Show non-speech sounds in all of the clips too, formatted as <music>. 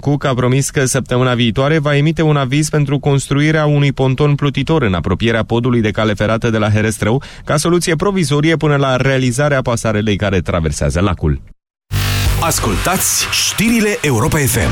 Cook a promis că săptămâna viitoare va emite un aviz pentru construirea unui ponton plutitor în apropierea podului de cale ferată de la Herestrău, ca soluție provizorie până la realizarea pasarelei care traversează lacul. Ascultați știrile Europa FM.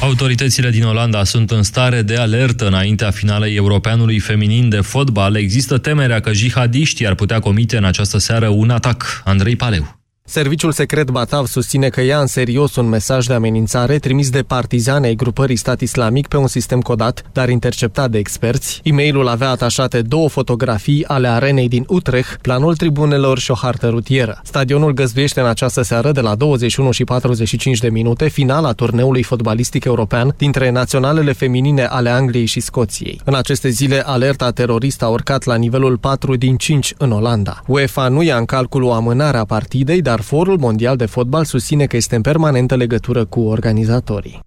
Autoritățile din Olanda sunt în stare de alertă înaintea finalei europeanului feminin de fotbal. Există temerea că jihadiștii ar putea comite în această seară un atac. Andrei Paleu. Serviciul secret Batav susține că ia în serios un mesaj de amenințare trimis de partizane ai grupării stat islamic pe un sistem codat, dar interceptat de experți. E-mailul avea atașate două fotografii ale arenei din Utrecht, planul tribunelor și o hartă rutieră. Stadionul găzduiește în această seară de la 21 și 45 de minute finala turneului fotbalistic european dintre naționalele feminine ale Angliei și Scoției. În aceste zile, alerta teroristă a urcat la nivelul 4 din 5 în Olanda. UEFA nu ia în calcul o amânare a partidei, dar Forul Mondial de Fotbal susține că este în permanentă legătură cu organizatorii.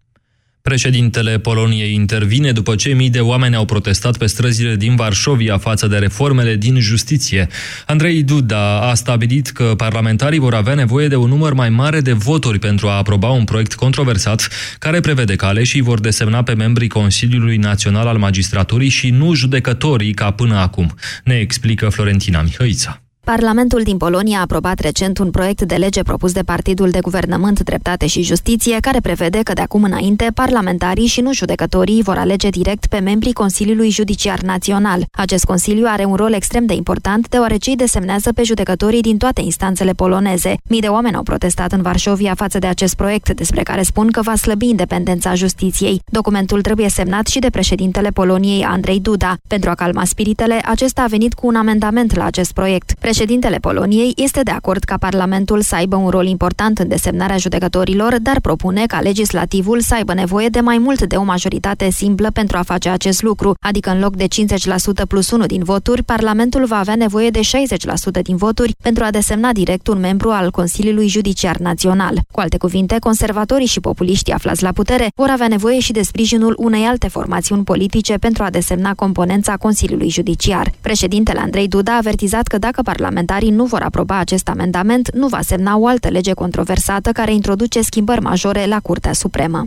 Președintele Poloniei intervine după ce mii de oameni au protestat pe străzile din Varșovia față de reformele din justiție. Andrei Duda a stabilit că parlamentarii vor avea nevoie de un număr mai mare de voturi pentru a aproba un proiect controversat care prevede că aleșii vor desemna pe membrii Consiliului Național al Magistraturii și nu judecătorii ca până acum, ne explică Florentina Mihăița. Parlamentul din Polonia a aprobat recent un proiect de lege propus de Partidul de Guvernământ, Dreptate și Justiție, care prevede că de acum înainte parlamentarii și nu judecătorii vor alege direct pe membrii Consiliului Judiciar Național. Acest consiliu are un rol extrem de important, deoarece îi desemnează pe judecătorii din toate instanțele poloneze. Mii de oameni au protestat în Varșovia față de acest proiect, despre care spun că va slăbi independența justiției. Documentul trebuie semnat și de președintele Poloniei, Andrei Duda. Pentru a calma spiritele, acesta a venit cu un amendament la acest proiect. Președintele Poloniei este de acord ca Parlamentul să aibă un rol important în desemnarea judecătorilor, dar propune ca legislativul să aibă nevoie de mai mult de o majoritate simplă pentru a face acest lucru, adică în loc de 50% plus 1 din voturi, Parlamentul va avea nevoie de 60% din voturi pentru a desemna direct un membru al Consiliului Judiciar Național. Cu alte cuvinte, conservatorii și populiștii aflați la putere vor avea nevoie și de sprijinul unei alte formațiuni politice pentru a desemna componența Consiliului Judiciar. Președintele Andrei Duda a avertizat că dacă Parlamentul parlamentarii nu vor aproba acest amendament, nu va semna o altă lege controversată care introduce schimbări majore la Curtea Supremă.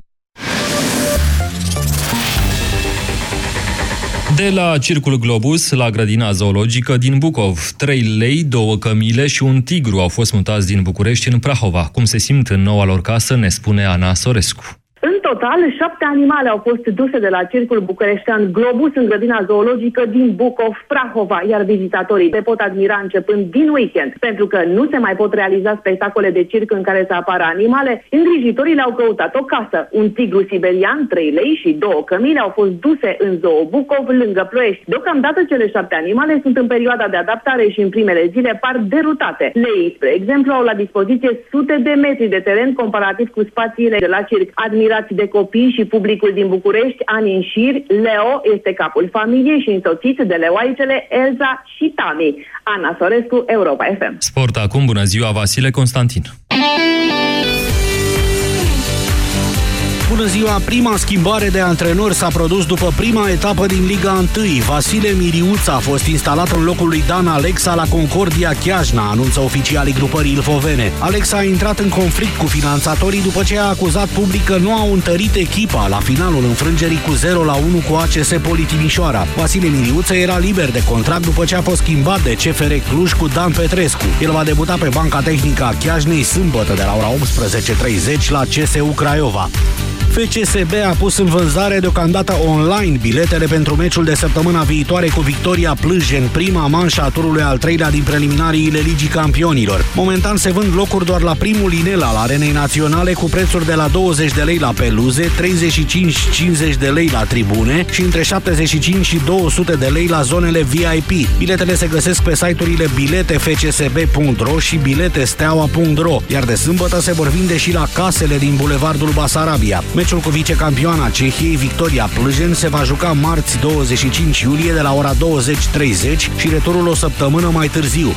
De la Circul Globus la grădina zoologică din Bucov, 3 lei, două cămile și un tigru au fost mutați din București în Prahova. Cum se simt în noua lor casă, ne spune Ana Sorescu. În total, șapte animale au fost duse de la Circul Bucureștean Globus în grădina zoologică din Bucov, Prahova, iar vizitatorii le pot admira începând din weekend. Pentru că nu se mai pot realiza spectacole de circ în care să apară animale, îngrijitorii le-au căutat o casă. Un tigru siberian, 3 lei și două cămile au fost duse în zoo Bucov, lângă Ploiești. Deocamdată cele șapte animale sunt în perioada de adaptare și în primele zile par derutate. Lei, spre exemplu, au la dispoziție sute de metri de teren comparativ cu spațiile de la circ. Admir admirați de copii și publicul din București, ani în șir, Leo este capul familiei și însoțit de leoaicele Elza și Tami. Ana Sorescu, Europa FM. Sport acum, bună ziua, Vasile Constantin. Bună ziua! Prima schimbare de antrenor s-a produs după prima etapă din Liga 1. Vasile Miriuț a fost instalat în locul lui Dan Alexa la Concordia Chiajna, anunță oficialii grupării ilfovene. Alexa a intrat în conflict cu finanțatorii după ce a acuzat public că nu au întărit echipa la finalul înfrângerii cu 0 la 1 cu ACS Politimișoara. Vasile Miriuță era liber de contract după ce a fost schimbat de CFR Cluj cu Dan Petrescu. El va debuta pe banca tehnică a Chiajnei sâmbătă de la ora 18.30 la CSU Craiova. FCSB a pus în vânzare deocamdată online biletele pentru meciul de săptămâna viitoare cu Victoria Plâj în prima manșă a turului al treilea din preliminariile Ligii Campionilor. Momentan se vând locuri doar la primul inel al Arenei Naționale cu prețuri de la 20 de lei la peluze, 35-50 de lei la tribune și între 75 și 200 de lei la zonele VIP. Biletele se găsesc pe site-urile biletefcsb.ro și biletesteaua.ro, iar de sâmbătă se vor vinde și la casele din Bulevardul Basarabia. Meciul cu vicecampioana Cehiei, Victoria Plăjen, se va juca marți 25 iulie de la ora 20.30 și returul o săptămână mai târziu.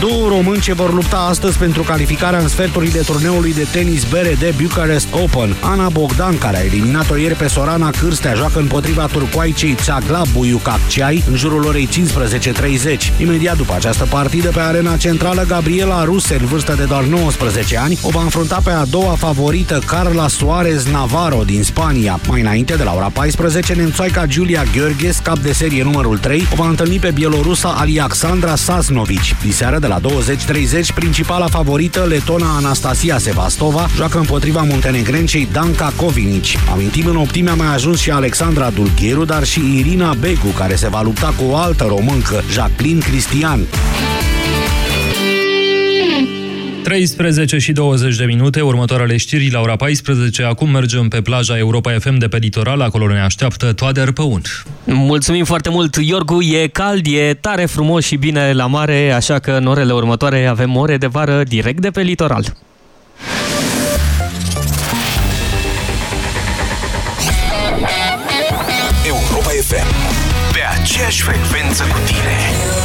Două români ce vor lupta astăzi pentru calificarea în sferturile turneului de tenis BRD Bucharest Open. Ana Bogdan, care a eliminat-o ieri pe Sorana Cârstea, joacă împotriva turcoaicei Țagla Buiucacceai în jurul orei 15.30. Imediat după această partidă pe arena centrală, Gabriela Ruse, în vârstă de doar 19 ani, o va înfrunta pe a doua favorită Carla Suarez Navarro din Spania. Mai înainte, de la ora 14, nemțoaica Giulia Gheorghes, cap de serie numărul 3, o va întâlni pe bielorusa Alexandra Sasnovici. Diseară de la 20.30, principala favorită, letona Anastasia Sevastova, joacă împotriva muntenegrencei Danca Kovinici. Amintim, în optime a mai ajuns și Alexandra Dulgheru, dar și Irina Begu, care se va lupta cu o altă româncă, Jacqueline Cristian. 13 și 20 de minute, următoarele știri la ora 14. Acum mergem pe plaja Europa FM de pe litoral, acolo ne așteaptă Toader Păunt. Mulțumim foarte mult, Iorgu, e cald, e tare frumos și bine la mare, așa că în orele următoare avem ore de vară direct de pe litoral. Europa FM. Pe aceeași frecvență cu tine.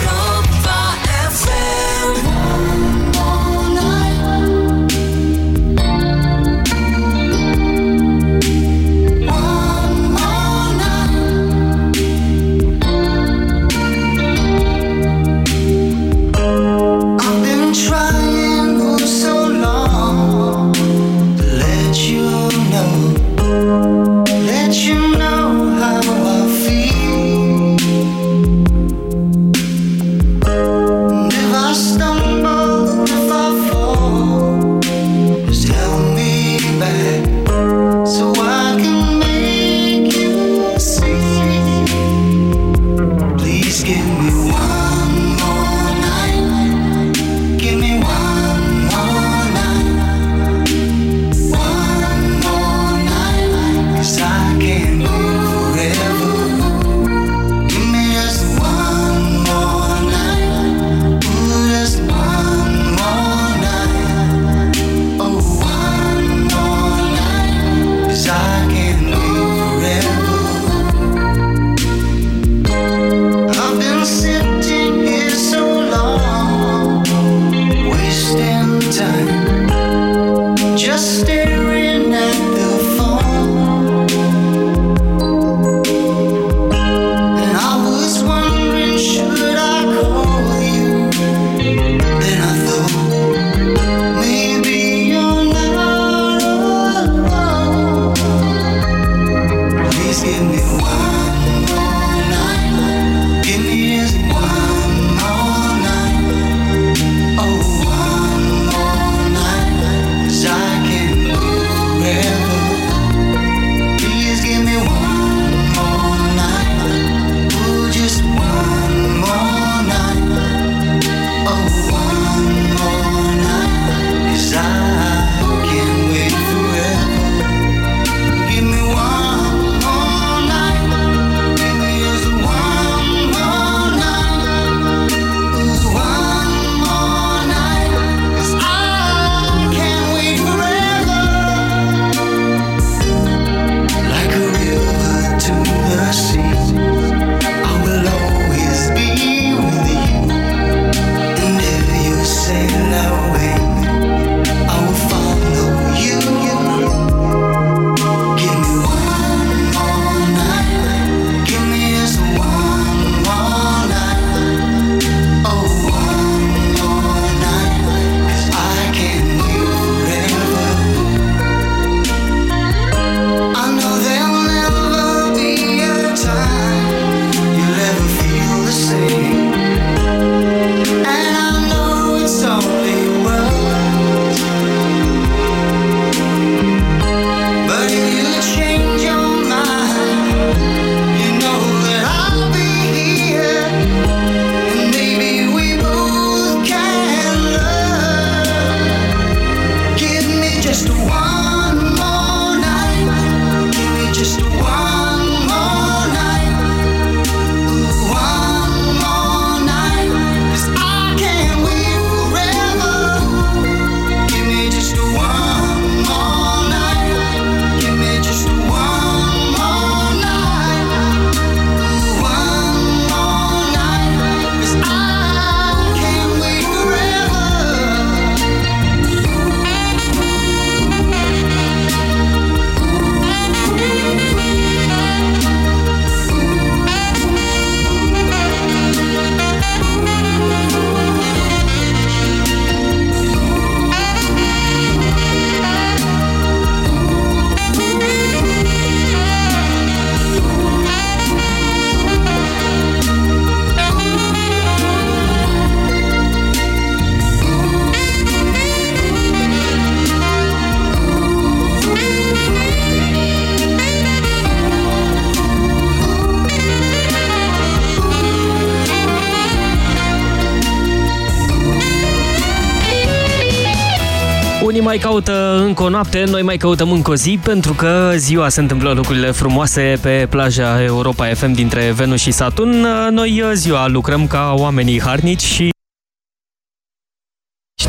Mai caută încă o noapte, noi mai căutăm încă o zi, pentru că ziua se întâmplă lucrurile frumoase pe plaja Europa FM dintre Venus și Saturn. Noi ziua lucrăm ca oamenii harnici și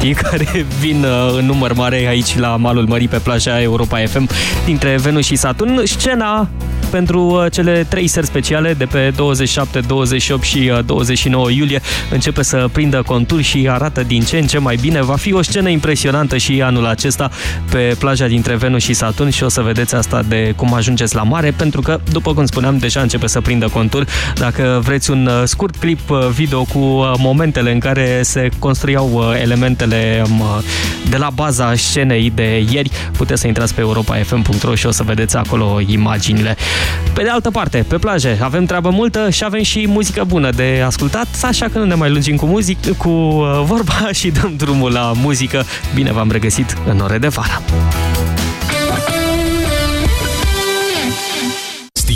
știi, <laughs> care vin uh, în număr mare aici la malul mării pe plaja Europa FM dintre Venus și Saturn. Scena pentru uh, cele trei seri speciale de pe 27, 28 și uh, 29 iulie începe să prindă contur și arată din ce în ce mai bine. Va fi o scenă impresionantă și anul acesta pe plaja dintre Venus și Saturn și o să vedeți asta de cum ajungeți la mare, pentru că, după cum spuneam, deja începe să prindă contur. Dacă vreți un uh, scurt clip uh, video cu uh, momentele în care se construiau uh, elementele um, de la baza scenei de ieri, puteți să intrați pe europa.fm.ro și o să vedeți acolo imaginile. Pe de altă parte, pe plaje avem treabă multă și avem și muzică bună de ascultat, așa că nu ne mai lungim cu muzic, cu uh, vorba <laughs> și dăm drumul la muzică. Bine v-am regăsit în ore de vară.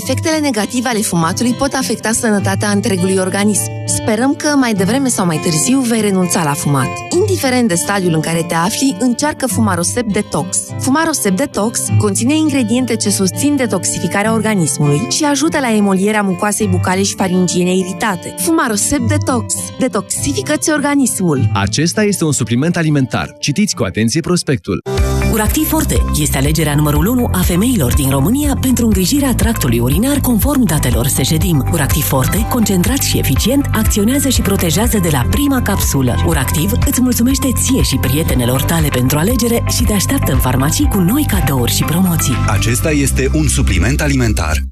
Efectele negative ale fumatului pot afecta sănătatea întregului organism. Sperăm că mai devreme sau mai târziu vei renunța la fumat. Indiferent de stadiul în care te afli, încearcă Fumarosep Detox. Fumarosep Detox conține ingrediente ce susțin detoxificarea organismului și ajută la emolierea mucoasei bucale și faringiene iritate. Fumarosep Detox. Detoxifică-ți organismul. Acesta este un supliment alimentar. Citiți cu atenție prospectul. Uractiv Forte este alegerea numărul 1 a femeilor din România pentru îngrijirea tractului urinar conform datelor Sejedim. Uractiv Forte, concentrat și eficient, acționează și protejează de la prima capsulă. Uractiv îți mulțumește ție și prietenelor tale pentru alegere și te așteaptă în farmacii cu noi cadouri și promoții. Acesta este un supliment alimentar.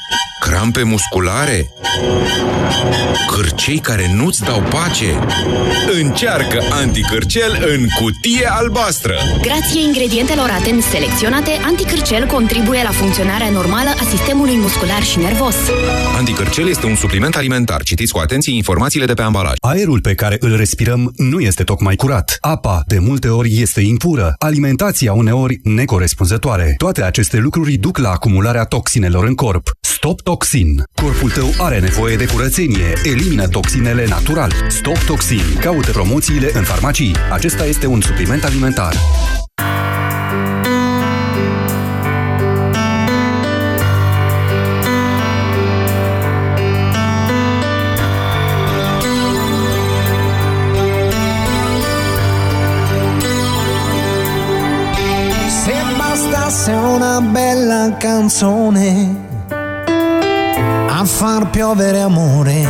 Crampe musculare? Cârcei care nu-ți dau pace? Încearcă anticârcel în cutie albastră! Grație ingredientelor atent selecționate, anticârcel contribuie la funcționarea normală a sistemului muscular și nervos. Anticârcel este un supliment alimentar. Citiți cu atenție informațiile de pe ambalaj. Aerul pe care îl respirăm nu este tocmai curat. Apa, de multe ori, este impură. Alimentația, uneori, necorespunzătoare. Toate aceste lucruri duc la acumularea toxinelor în corp. Stop Toxin. Corpul tău are nevoie de curățenie. Elimină toxinele natural. Stop Toxin. Caută promoțiile în farmacii. Acesta este un supliment alimentar. Se bastasse una bella canzone a far piovere amore,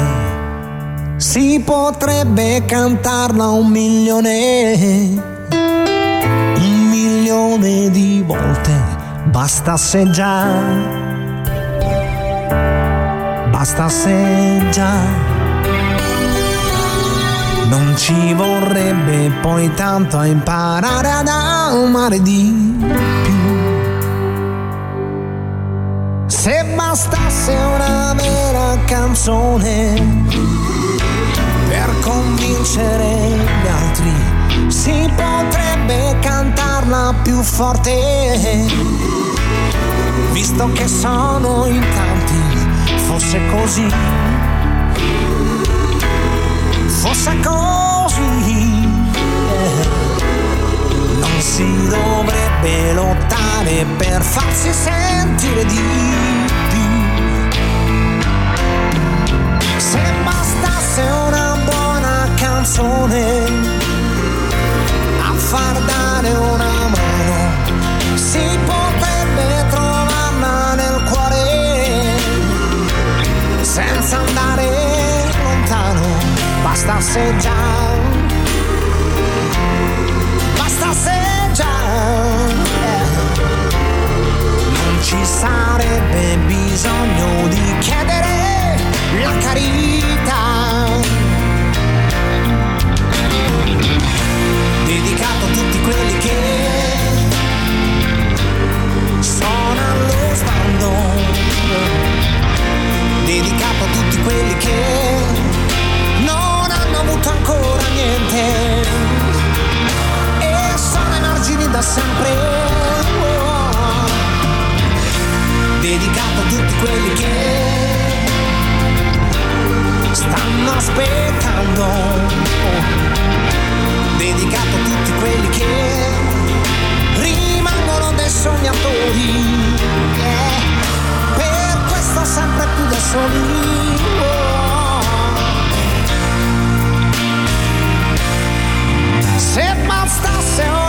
si potrebbe cantarla un milione, un milione di volte, bastasse già, bastasse già. Non ci vorrebbe poi tanto a imparare ad amare di Se bastasse una vera canzone per convincere gli altri, si potrebbe cantarla più forte. Visto che sono in tanti, fosse così fosse così non si dovrebbe lottare male per farsi sentire di più. Se bastasse una buona canzone a far dare una mano, si potrebbe trovarla nel cuore senza andare lontano, bastasse già ci sarebbe bisogno di chiedere la carità. Dedicato a tutti quelli che sono allo sbando. Dedicato a tutti quelli che non hanno avuto ancora niente e sono ai margini da sempre. dedicata a tutti quelli che stanno aspettando, dedicata a tutti quelli che rimangono dei sognatori, eh, per questo sempre più da soli. Se bastasse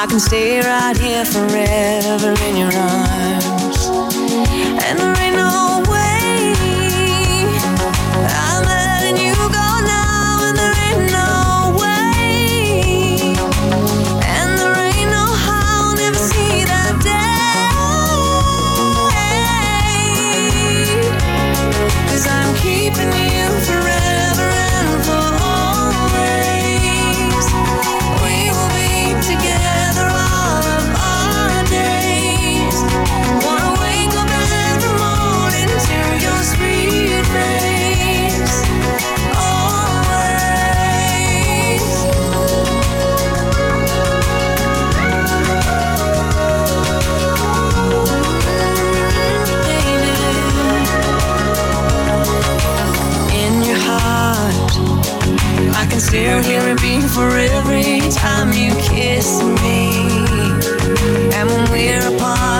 I can stay right here forever in your arms. And there ain't no can still hear it beat for every time you kiss me. And when we're apart.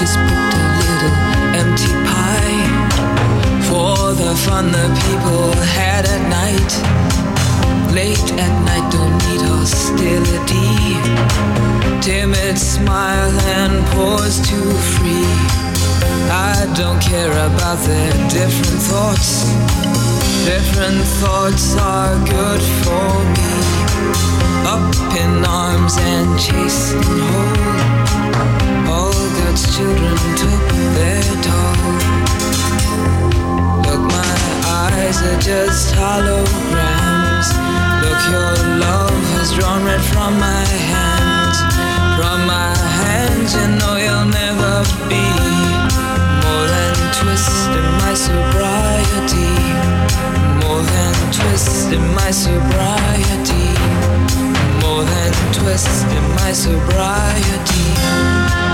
Just put a little empty pie for the fun the people had at night. Late at night, don't need hostility. Timid smile and pause too free. I don't care about their different thoughts. Different thoughts are good for me. Up in arms and chasing home. Children took their toll. Look, my eyes are just holograms. Look, your love has drawn red from my hands. From my hands, you know you'll never be more than twist in my sobriety. More than twist in my sobriety. More than twist in my sobriety.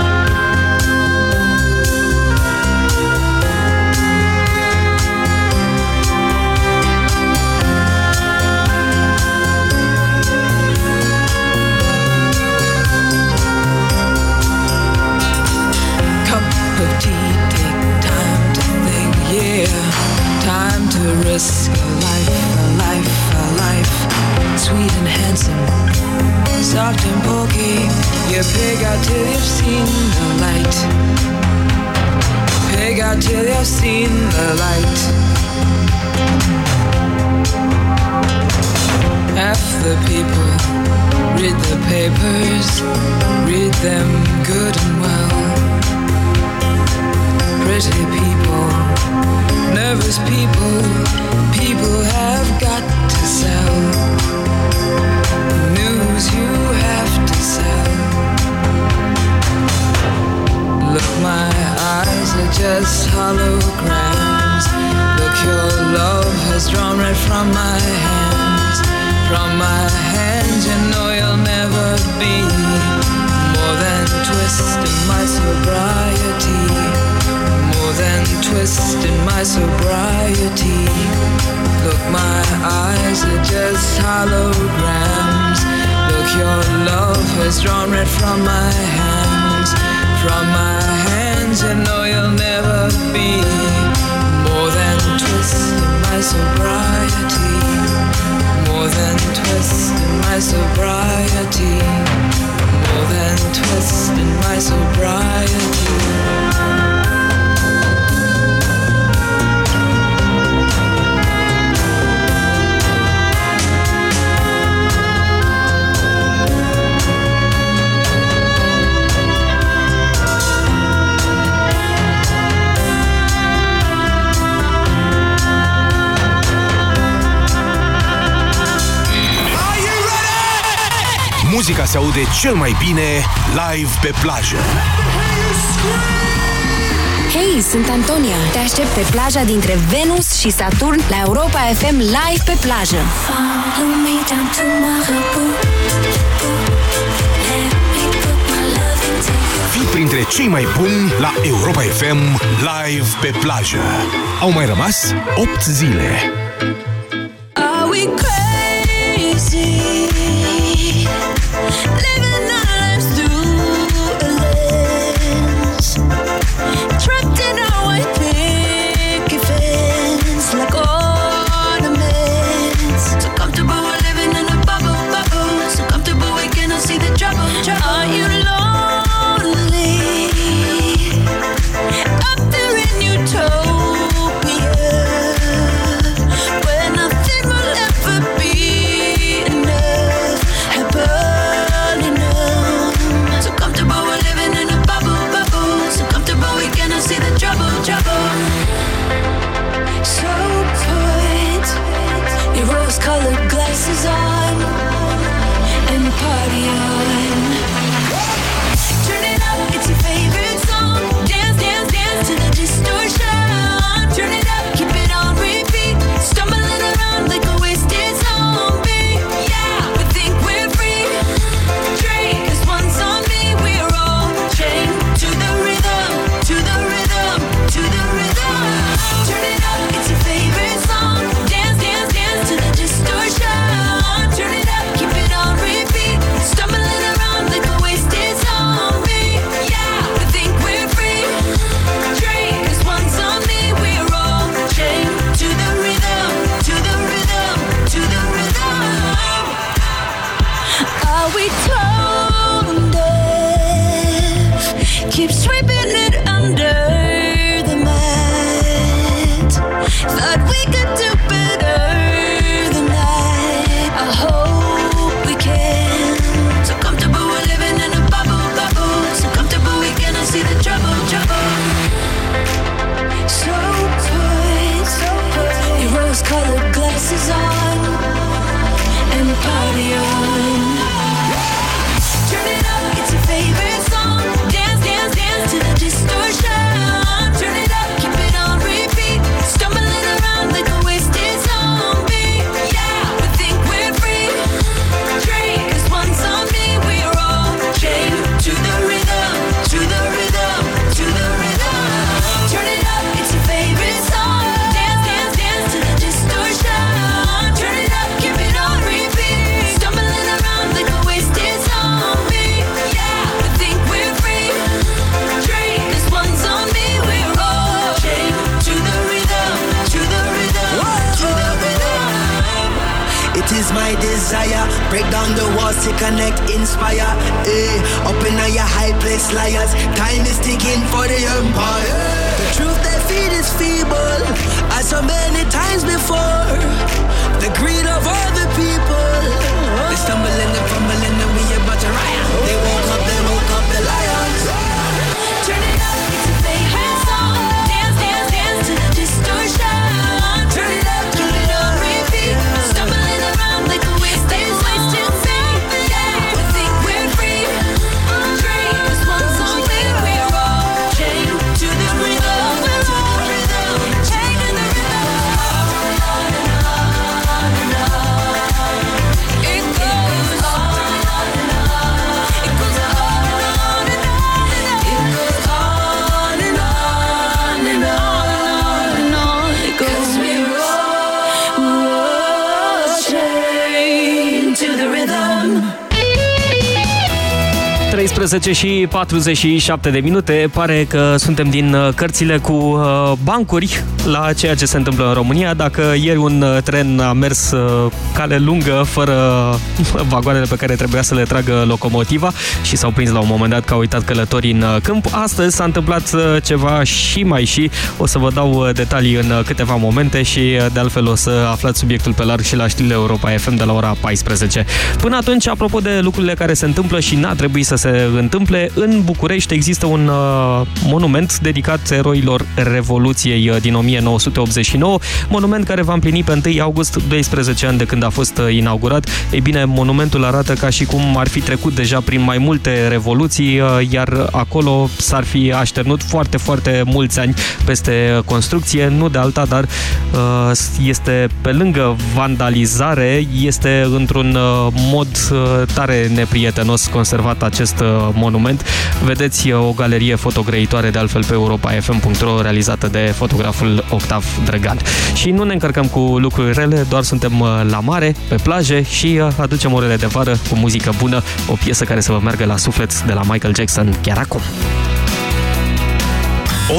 To risk a life, a life, a life. Sweet and handsome, soft and pokey. You pig out till you've seen the light. Pig out till you've seen the light. Half the people read the papers, read them good and well pretty people, nervous people, people have got to sell. News you have to sell. Look, my eyes are just holograms. Look, your love has drawn red from my hands. From my hands, you know you'll never be more than twist in my sobriety more than twist in my sobriety. Look, my eyes are just holograms. Look, your love has drawn red from my hands. From my hands, you know you'll never be more than twist in my sobriety. More than twist in my sobriety. More than twist in my sobriety. Muzica se aude cel mai bine live pe plajă. Hei, sunt Antonia. Te aștept pe plaja dintre Venus și Saturn la Europa FM live pe plajă. Fii printre cei mai buni la Europa FM live pe plajă. Au mai rămas 8 zile. you. 13 și 47 de minute. Pare că suntem din uh, cărțile cu uh, bancuri la ceea ce se întâmplă în România. Dacă ieri un uh, tren a mers uh, cale lungă, fără <laughs> vagoanele pe care trebuia să le tragă locomotiva și s-au prins la un moment dat că au uitat călătorii în uh, câmp, astăzi s-a întâmplat uh, ceva și mai și. O să vă dau uh, detalii în uh, câteva momente și uh, de altfel o să aflați subiectul pe larg și la știrile Europa FM de la ora 14. Până atunci, apropo de lucrurile care se întâmplă și n-a trebuit să se întâmple, în București există un uh, monument dedicat eroilor Revoluției uh, din 1989, monument care va împlini pe 1 august 12 ani de când a fost uh, inaugurat. Ei bine, monumentul arată ca și cum ar fi trecut deja prin mai multe revoluții, uh, iar acolo s-ar fi așternut foarte, foarte mulți ani peste construcție, nu de alta, dar uh, este pe lângă vandalizare, este într-un uh, mod uh, tare neprietenos conservat acest uh, monument. Vedeți uh, o galerie fotogrăitoare de altfel pe europa.fm.ro realizată de fotograful Octav Drăgan. Și nu ne încărcăm cu lucruri rele, doar suntem uh, la mare, pe plaje și uh, aducem orele de vară cu muzică bună, o piesă care să vă meargă la suflet de la Michael Jackson chiar acum.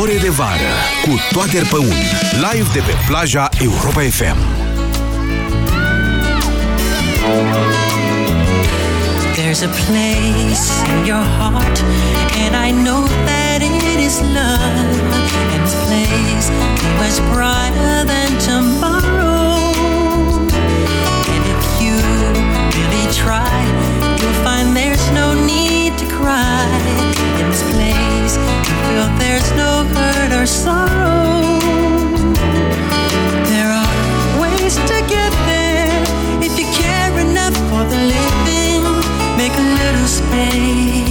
Ore de vară cu Toader Păun. Live de pe plaja Europa FM. There's a place in your heart, and I know that it is love. And this place much brighter than tomorrow. And if you really try, you'll find there's no need to cry. In this place, you feel there's no hurt or sorrow. face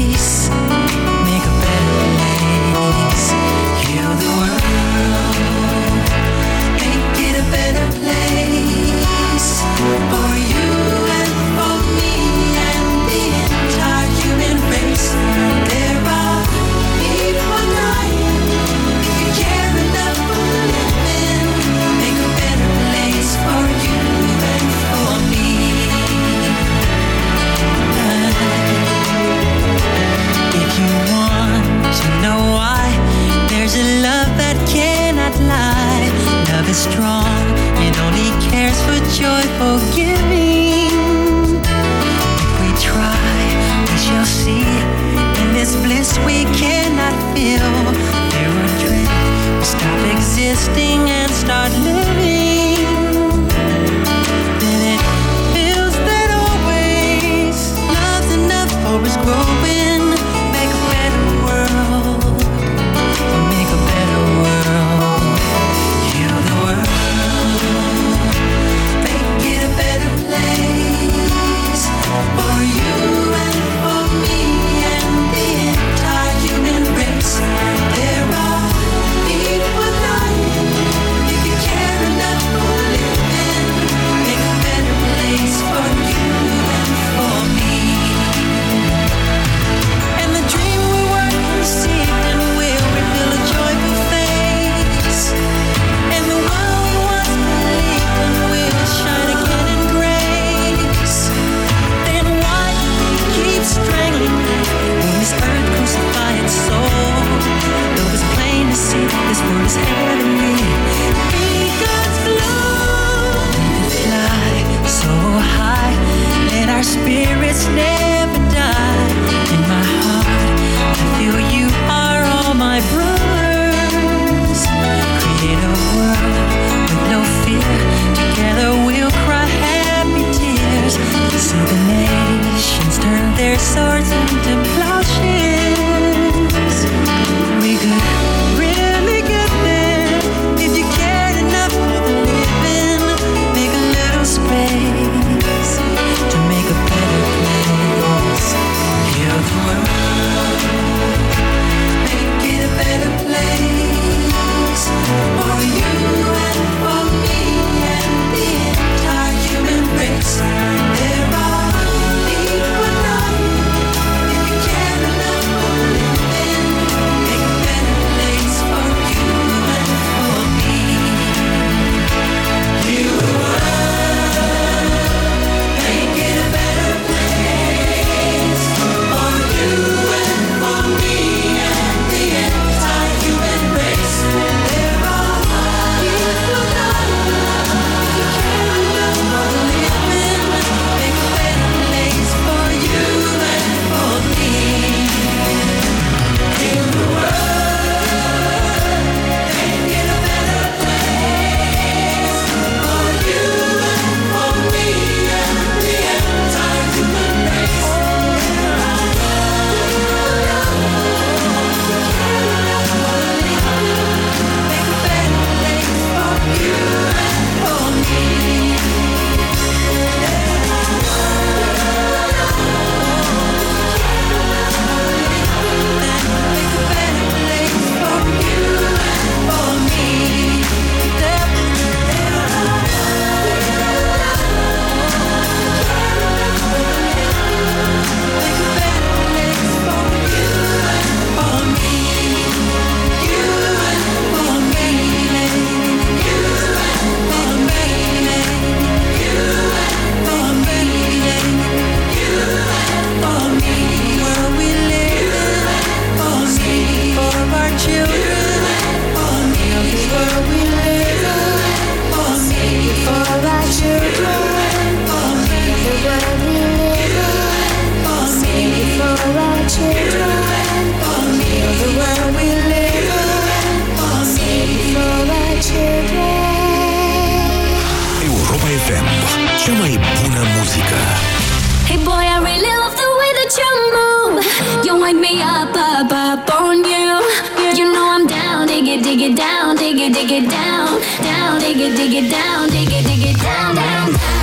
Cea mai bună muzică. Hey boy, I really love the way that you move. You wake me up, up, up on you. You know I'm down, dig it, dig it down Dig it, dig it down, down Dig it, dig it down, dig it, dig it down, down, down.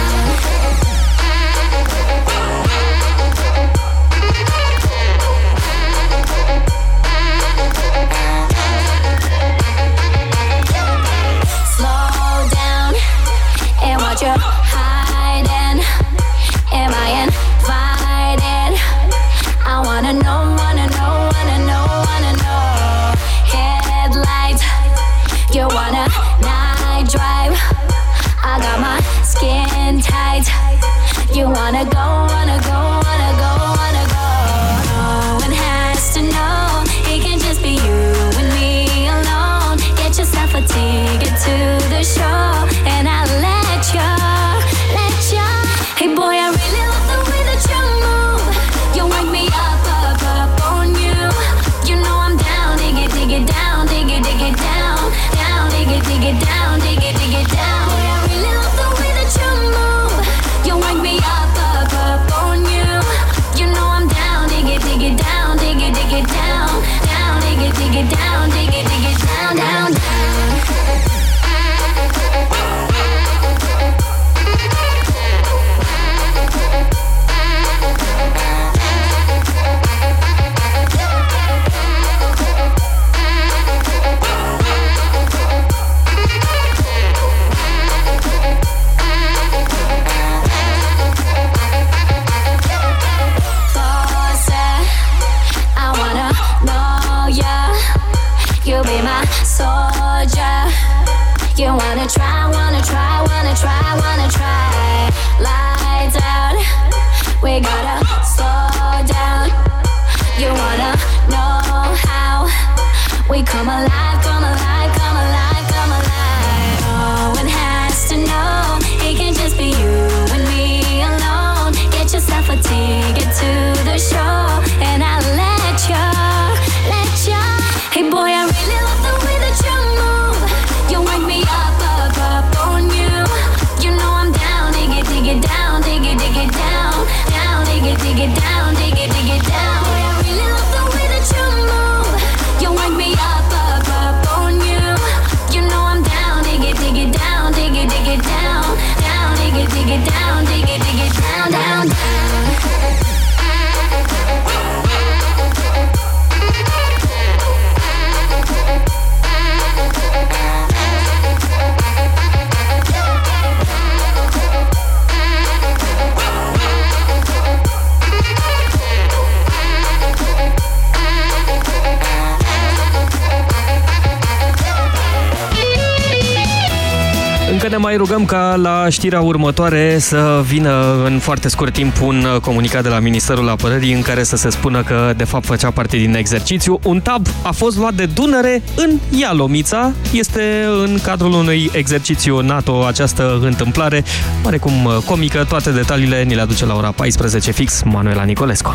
Mai rugăm ca la știrea următoare să vină în foarte scurt timp un comunicat de la Ministerul Apărării în care să se spună că de fapt făcea parte din exercițiu. Un tab a fost luat de Dunăre în Ialomița. Este în cadrul unui exercițiu NATO această întâmplare. Oarecum comică, toate detaliile ni le aduce la ora 14 fix Manuela Nicolescu.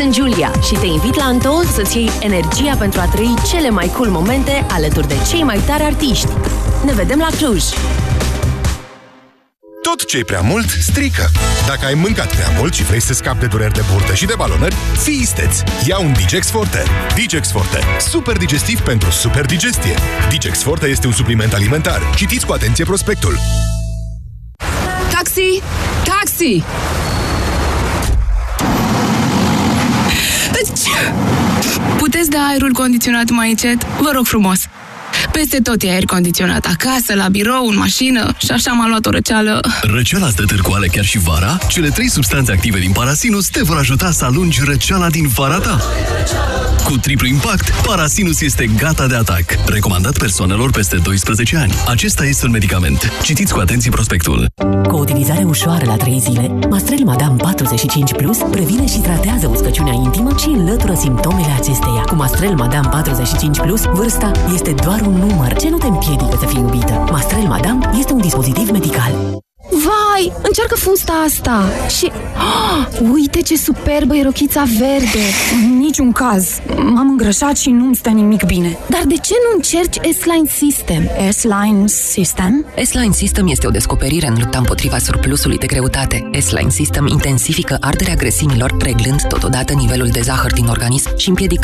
Sunt Julia și te invit la Untold să-ți iei energia pentru a trăi cele mai cool momente alături de cei mai tari artiști. Ne vedem la Cluj! Tot ce e prea mult, strică. Dacă ai mâncat prea mult și vrei să scapi de dureri de burtă și de balonări, fii isteț. Ia un Digex Forte. Digex Forte. Super digestiv pentru super digestie. Digex Forte este un supliment alimentar. Citiți cu atenție prospectul. Taxi! Taxi! Puteți da aerul condiționat mai încet? Vă rog frumos! Peste tot e aer condiționat, acasă, la birou, în mașină și așa m-a luat o răceală. Răceala stă târcoale chiar și vara? Cele trei substanțe active din Parasinus te vor ajuta să alungi răceala din vara ta. Cu triplu impact, Parasinus este gata de atac. Recomandat persoanelor peste 12 ani. Acesta este un medicament. Citiți cu atenție prospectul. Cu o utilizare ușoară la 3 zile, Mastrel Madame 45 Plus previne și tratează uscăciunea intimă și înlătură simptomele acesteia. Cu Mastrel Madame 45 Plus, vârsta este doar un număr ce nu te împiedică să fii iubită. Mastrel Madame este un dispozitiv medical. Vai, încearcă fusta asta și... Oh, uite ce superbă e rochița verde! În niciun caz. M-am îngrășat și nu-mi stă nimic bine. Dar de ce nu încerci S-Line System? S-Line System? S-Line System este o descoperire în lupta împotriva surplusului de greutate. S-Line System intensifică arderea grăsimilor, reglând totodată nivelul de zahăr din organism și împiedicând